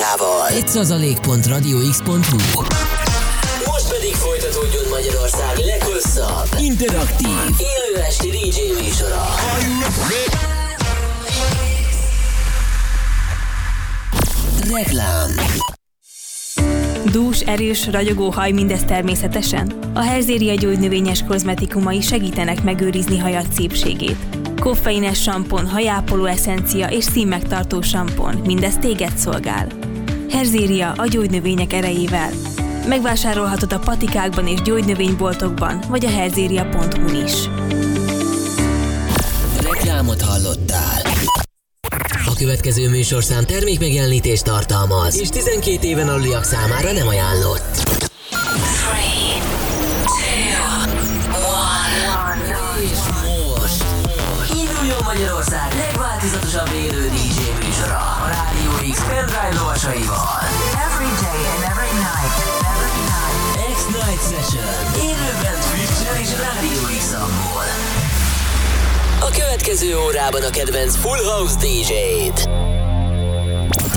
muzsikával. Egy százalék.radiox.hu Most pedig folytatódjon Magyarország leghosszabb, interaktív, élő esti DJ műsora. Reklám Dús, erős, ragyogó haj mindez természetesen? A Herzéria gyógynövényes kozmetikumai segítenek megőrizni hajad szépségét. Koffeines sampon, hajápoló eszencia és színmegtartó sampon, mindez téged szolgál. Herzéria a gyógynövények erejével. Megvásárolhatod a patikákban és gyógynövényboltokban, vagy a herzéria.hu is. Reklámot hallottál. A következő műsorszám termékmegjelenítést tartalmaz, és 12 éven aluliak számára nem ajánlott. És most induljon Magyarország legváltozatosabb élő Every day and every night. Every night. X-Night Session. Élőben Twitch-en és Rádió A következő órában a kedvenc Full House DJ-t.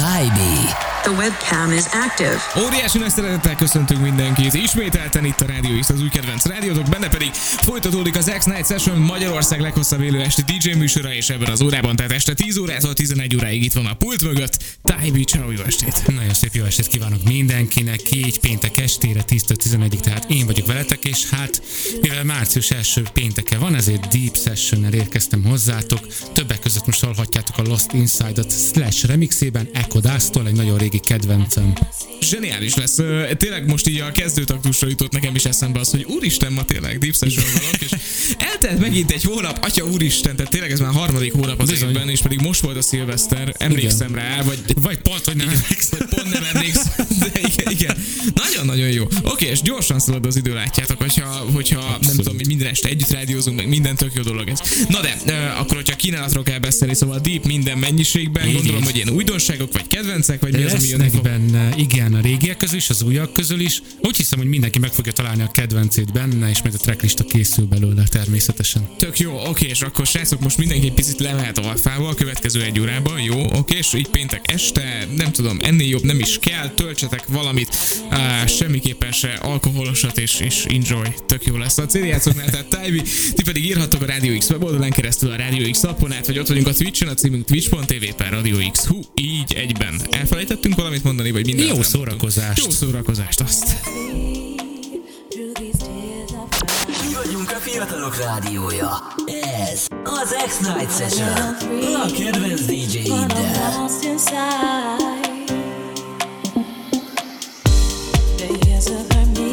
Tybee. The webcam is active. Óriási nagy szeretettel köszöntünk mindenkit. Ismételten itt a Rádió X, az új kedvenc rádiótok, benne pedig folytatódik az X-Night Session Magyarország leghosszabb élő esti DJ műsora, és ebben az órában, tehát este 10 órától 11 óráig itt van a pult mögött. Tájbi, ciao, jó estét! Nagyon szép jó estét kívánok mindenkinek, így péntek estére, 10-11-ig, tehát én vagyok veletek, és hát mivel március első pénteke van, ezért Deep Session-nel érkeztem hozzátok. Többek között most hallhatjátok a Lost Inside-ot Slash remixében, Echo Dust-tól, egy nagyon régi kedvencem. Zseniális lesz. Tényleg most így a kezdőtaktusra jutott nekem is eszembe az, hogy úristen, ma tényleg Deep Session vanok, és eltelt megint egy hónap, atya úristen, tehát tényleg ez már harmadik hónap az Bizony. évben, és pedig most volt a szilveszter, emlékszem rá, vagy Vagy pont, hogy nem emlékszem. Vagy pont nem emlékszem, de igen, igen. Nagyon-nagyon jó. Oké, és gyorsan szalad az idő, látjátok, hogyha, hogyha nem tudom, minden este együtt rádiózunk, meg minden tök jó dolog ez. Na de, uh, akkor hogyha kínálatról kell beszélni, szóval Deep minden mennyiségben, Így, gondolom, így. hogy ilyen újdonságok, vagy kedvencek, vagy mi az, ami fog. benne, igen, a régiek közül is, az újak közül is. Úgy hiszem, hogy mindenki meg fogja találni a kedvencét benne, és majd a tracklista készül belőle természetesen. Tök jó, oké, és akkor srácok, most mindenki egy picit lemehet alfával a következő egy órában, jó, oké, és így péntek este, nem tudom, ennél jobb nem is kell, töltsetek valamit, á, semmiképpen se alkoholosat, és, és enjoy, tök jó lesz a céljátszóknál, tehát Tyvi, ti pedig írhatok a Radio X weboldalán keresztül a Radio X appon át, vagy ott vagyunk a Twitch-en, a címünk twitch.tv per Radio X, hú, így egyben. Elfelejtettünk valamit mondani, vagy minden? Jó szórakozást. Jó szórakozást, azt. Mi vagyunk a fiatalok rádiója. Ez az X-Night Session. A kedvenc DJ-iddel. Lost inside. The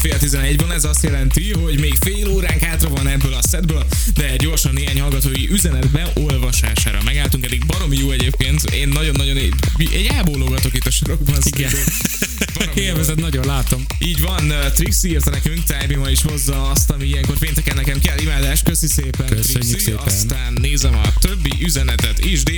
fél 11 van. Ez azt jelenti, hogy még fél óránk hátra van ebből a szedből, de gyorsan néhány hallgatói üzenetbe olvasására megálltunk. Eddig baromi jó egyébként. Én nagyon-nagyon egy, egy elbólogatok itt a sorokban. Igen. Élvezed, nagyon látom. Így van, uh, Trixie írta nekünk, Tájbi ma is hozza azt, ami ilyenkor pénteken nekem kell. Imádás, köszi szépen, Köszönjük Trixie. szépen. Aztán nézem a többi üzenetet is. Uh,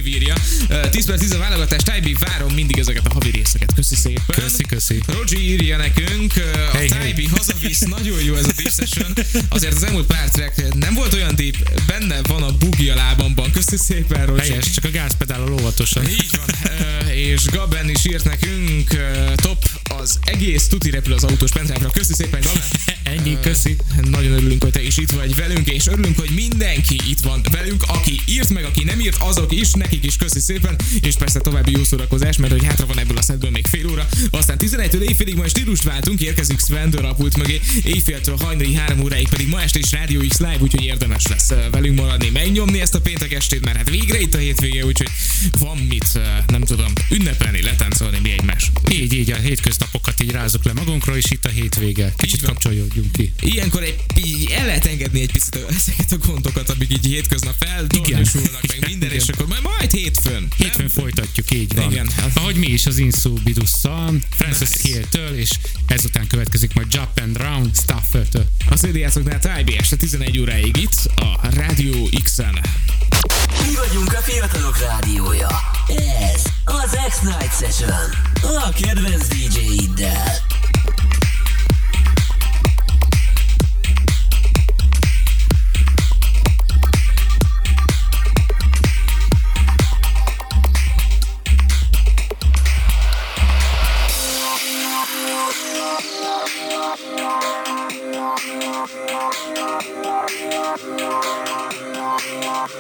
10 per 10 a válogatás, Tájbi, várom mindig ezeket a havi részeket. Köszi szépen. Köszi, köszi. Roger írja nekünk, a Hey, hey. Tájbi hazavisz, nagyon jó ez a deep session. Azért az elmúlt pár track nem volt olyan deep, benne van a bugi a lábamban. Köszi szépen, Roger. Helyes, csak a gázpedálon óvatosan. Így van, és Gaben is írt nekünk, top, az egész tuti repül az autós pentráfra. Köszi szépen, Gaben! Ennyi, köszi. Nagyon örülünk, hogy te is itt vagy velünk, és örülünk, hogy mindenki itt van velünk, aki írt meg, aki nem írt, azok is, nekik is köszi szépen, és persze további jó szórakozás, mert hogy hátra van ebből a szedből még fél óra. Aztán 11-től éjfélig majd stílust váltunk, érkezik Svendor a pult mögé, éjféltől hajnali 3 óráig pedig ma este is Rádió X Live, úgyhogy érdemes lesz velünk maradni, megnyomni ezt a péntek estét, mert hát végre itt a hétvége, úgyhogy van mit, nem tudom, ünnepelni, letáncolni mi egymás. Így, így, a hétköznapokat így rázuk le magunkról, és itt a hétvége. Kicsit kapcsolódjunk ki. Ilyenkor egy, így el lehet engedni egy picit ezeket a gondokat, amik így hétköznap feltornyosulnak, meg minden, és akkor majd, majd hétfőn. Hétfőn folytatjuk, így van. Igen. Ahogy mi is az Insubidusszal, Francis Nice. Hill-től, és ezután következik majd Jump and Round Staffer-től. A CD-játszoknál Tájbi este 11 óráig itt a Rádió X-en. Mi vagyunk a fiatalok rádiója. Ez az X-Night Session. A kedvenc DJ-iddel. Thank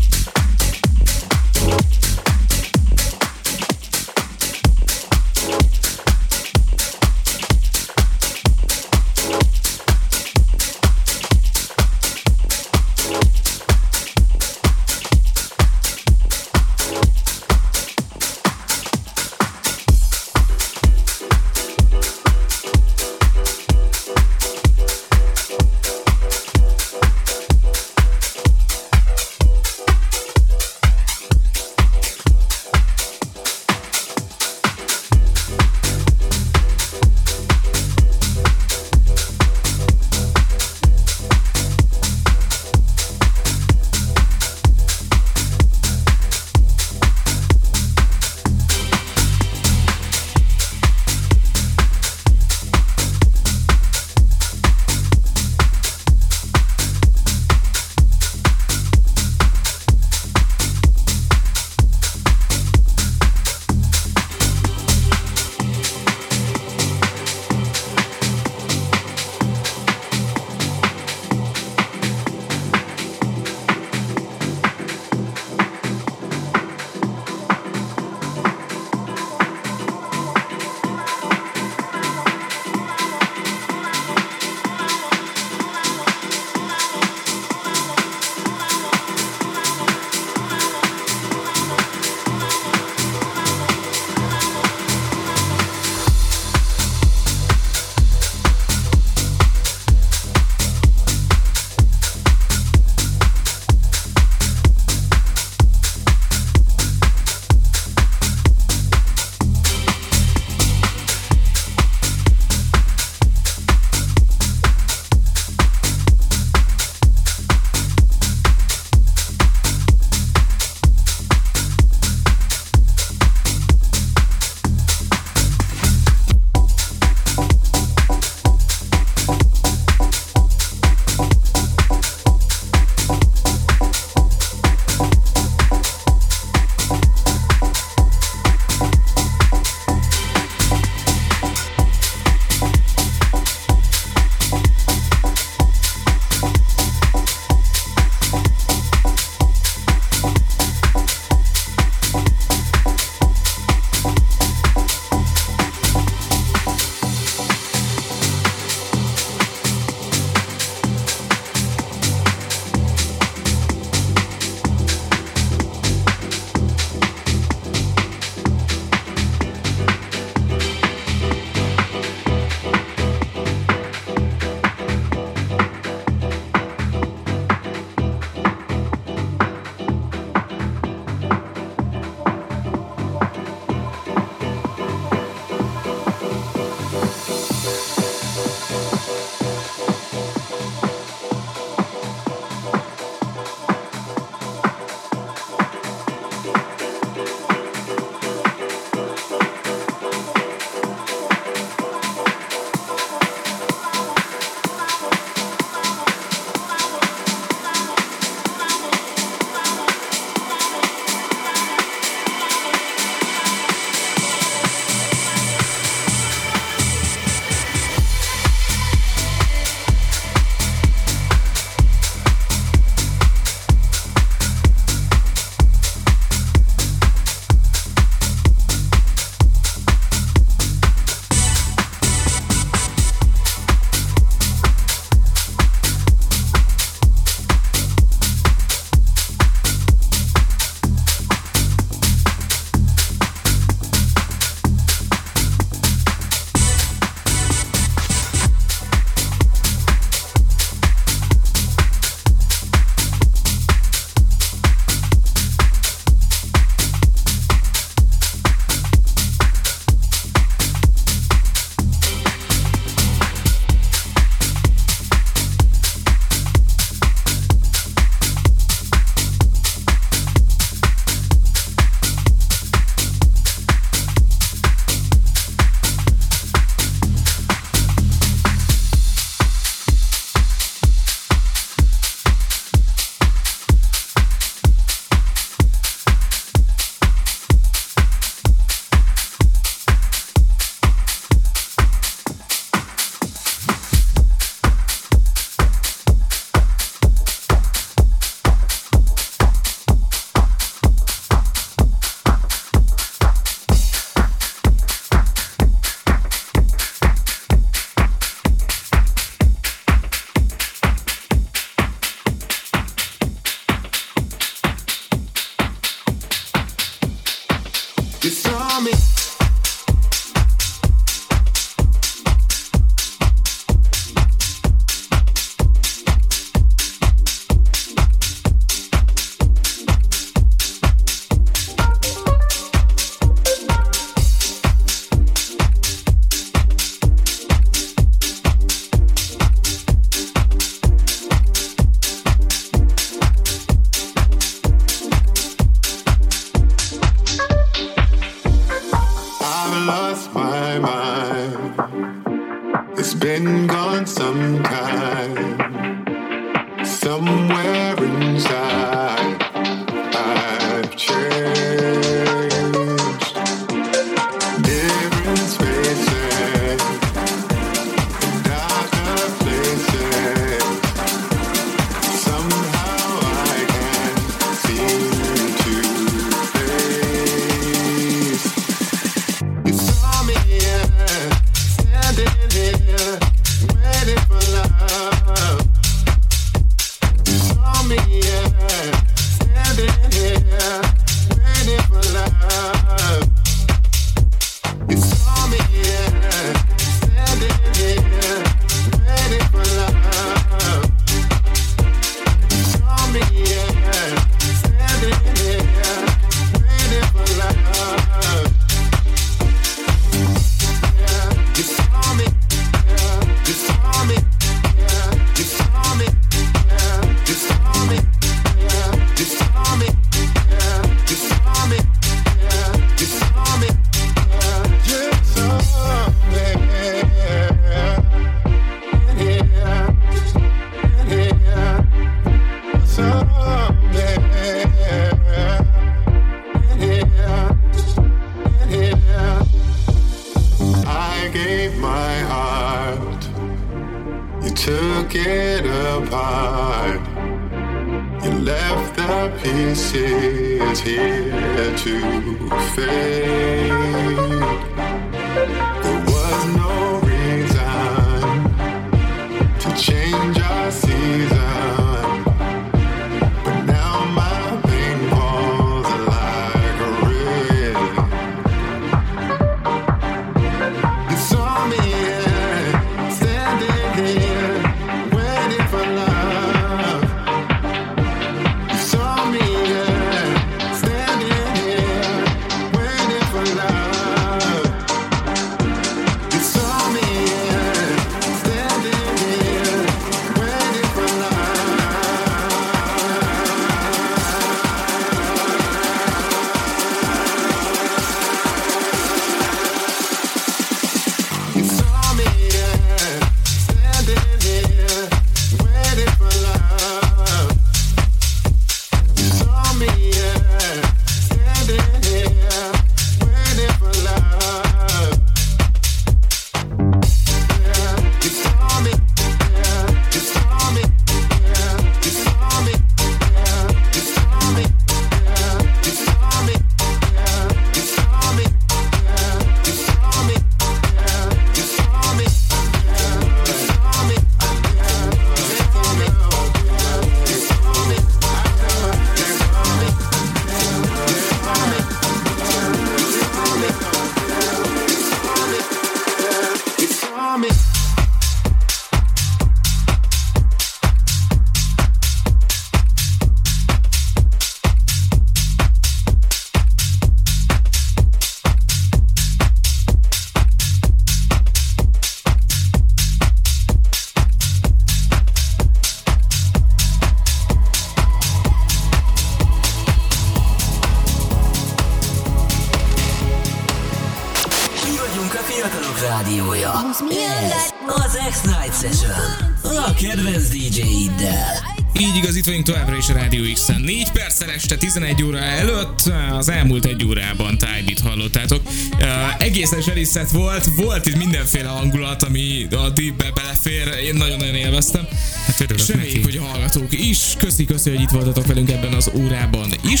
seriszett volt, volt itt mindenféle hangulat, ami a deepbe belefér, én nagyon-nagyon élveztem. Hát örülök reméljük, hogy a hallgatók is. Köszi, köszi, hogy itt voltatok velünk ebben az órában is.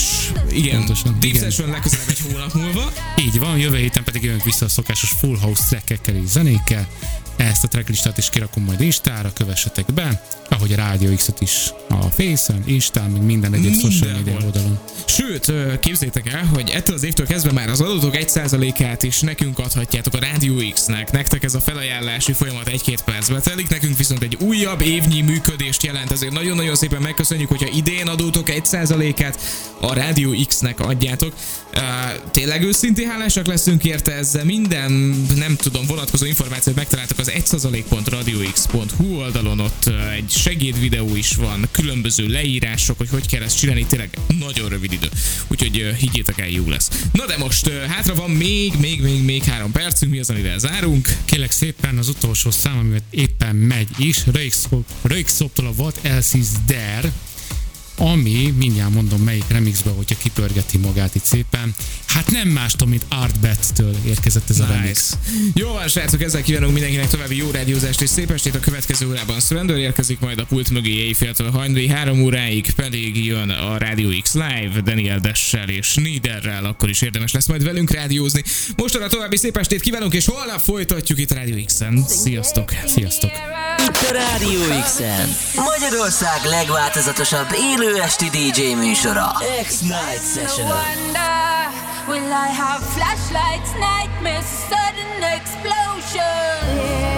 Igen, Pontosan, Deep igen. Session legközelebb egy hónap múlva. Így van, jövő héten pedig jövünk vissza a szokásos full house trackekkel és zenékkel. Ezt a tracklistát is kirakom majd Instára, kövessetek be, ahogy a Rádió X-et is a Face-en, Instán, meg minden egyéb social media oldalon. Sőt, képzétek el, hogy ettől az évtől kezdve már az adatok 1%-át is nekünk adhatjátok a Rádió X-nek. Nektek ez a felajánlási folyamat egy-két percbe telik, nekünk viszont egy újabb évnyi működést jelent, ezért nagyon-nagyon szépen megköszönjük, hogyha idén adótok 1%-át a Rádió X-nek adjátok. Uh, tényleg őszintén hálásak leszünk érte ezzel minden, nem tudom, vonatkozó információt megtaláltok az az 1%.radiox.hu oldalon, ott egy segédvideó is van, különböző leírások, hogy hogy kell ezt csinálni, tényleg nagyon rövid idő. Úgyhogy ö, higgyétek el, jó lesz. Na de most hátra van még, még, még, még három percünk, mi az, amivel zárunk? Kérlek szépen az utolsó szám, amivel éppen megy is, Röjkszoptól a What Else Is There, ami, mindjárt mondom melyik remixbe, hogyha kipörgeti magát itt szépen, hát nem mástól, mint Artbet-től érkezett ez a remix. Nice. Jó van, srácok, ezzel kívánunk mindenkinek további jó rádiózást és szép estét. A következő órában Surrender érkezik, majd a pult mögé éjféltől hajnali három óráig pedig jön a Radio X Live Daniel Dessel és Niederrel, akkor is érdemes lesz majd velünk rádiózni. Mostanra további szép estét kívánunk, és holnap folytatjuk itt a Radio X-en. Sziasztok! Sziasztok! Itt a Rádió X-en. Magyarország legváltozatosabb élő esti DJ műsora. X-Night Session. Will I have flashlights, nightmares, sudden explosion? There's